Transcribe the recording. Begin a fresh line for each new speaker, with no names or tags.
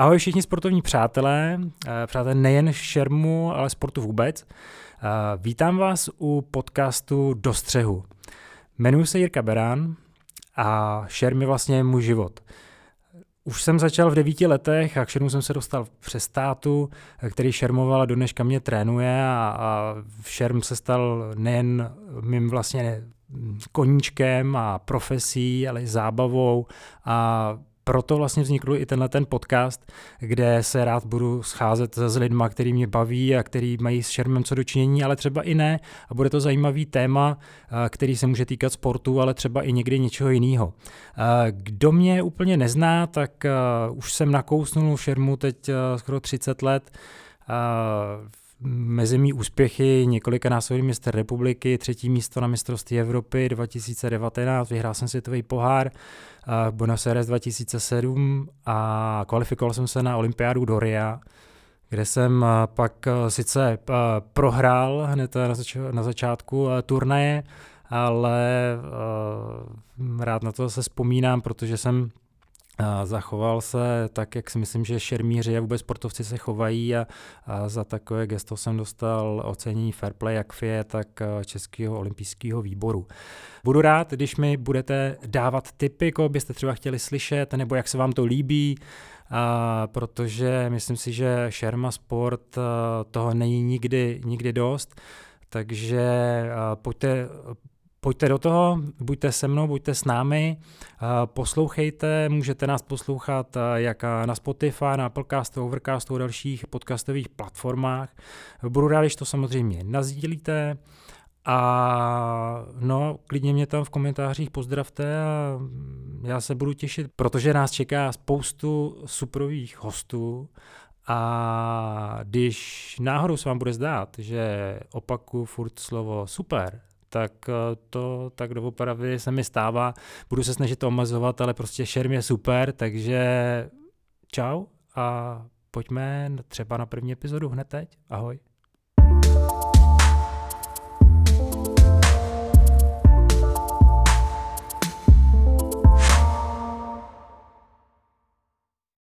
Ahoj všichni sportovní přátelé, eh, přátelé nejen šermu, ale sportu vůbec. Eh, vítám vás u podcastu Dostřehu. Jmenuji se Jirka Berán a šerm je vlastně můj život. Už jsem začal v devíti letech a k šermu jsem se dostal přes tátu, který šermoval a do dneška mě trénuje a, a šerm se stal nejen mým vlastně koníčkem a profesí, ale i zábavou a proto vlastně vznikl i tenhle ten podcast, kde se rád budu scházet s lidma, který mě baví a který mají s šermem co dočinění, ale třeba i ne. A bude to zajímavý téma, který se může týkat sportu, ale třeba i někdy něčeho jiného. Kdo mě úplně nezná, tak už jsem nakousnul šermu teď skoro 30 let mezi mý úspěchy několika násobný mistr republiky, třetí místo na mistrovství Evropy 2019, vyhrál jsem světový pohár v Buenos Aires 2007 a kvalifikoval jsem se na olympiádu do Ria, kde jsem pak sice prohrál hned na začátku turnaje, ale rád na to se vzpomínám, protože jsem zachoval se tak, jak si myslím, že šermíři a vůbec sportovci se chovají a, a za takové gesto jsem dostal ocenění Fair Play jak FIE, tak Českého olympijského výboru. Budu rád, když mi budete dávat tipy, koho byste třeba chtěli slyšet, nebo jak se vám to líbí, a protože myslím si, že šerma sport toho není nikdy, nikdy dost, takže pojďte, Pojďte do toho, buďte se mnou, buďte s námi, poslouchejte, můžete nás poslouchat jak na Spotify, na Applecastu, Overcastu a dalších podcastových platformách. Budu rád, když to samozřejmě nazdílíte. A no, klidně mě tam v komentářích pozdravte a já se budu těšit, protože nás čeká spoustu suprových hostů. A když náhodou se vám bude zdát, že opaku furt slovo super, tak eh, to tak doopravdy se mi stává. Budu se snažit to omazovat, ale prostě šerm je super, takže čau a pojďme třeba na první epizodu hned teď. Ahoj.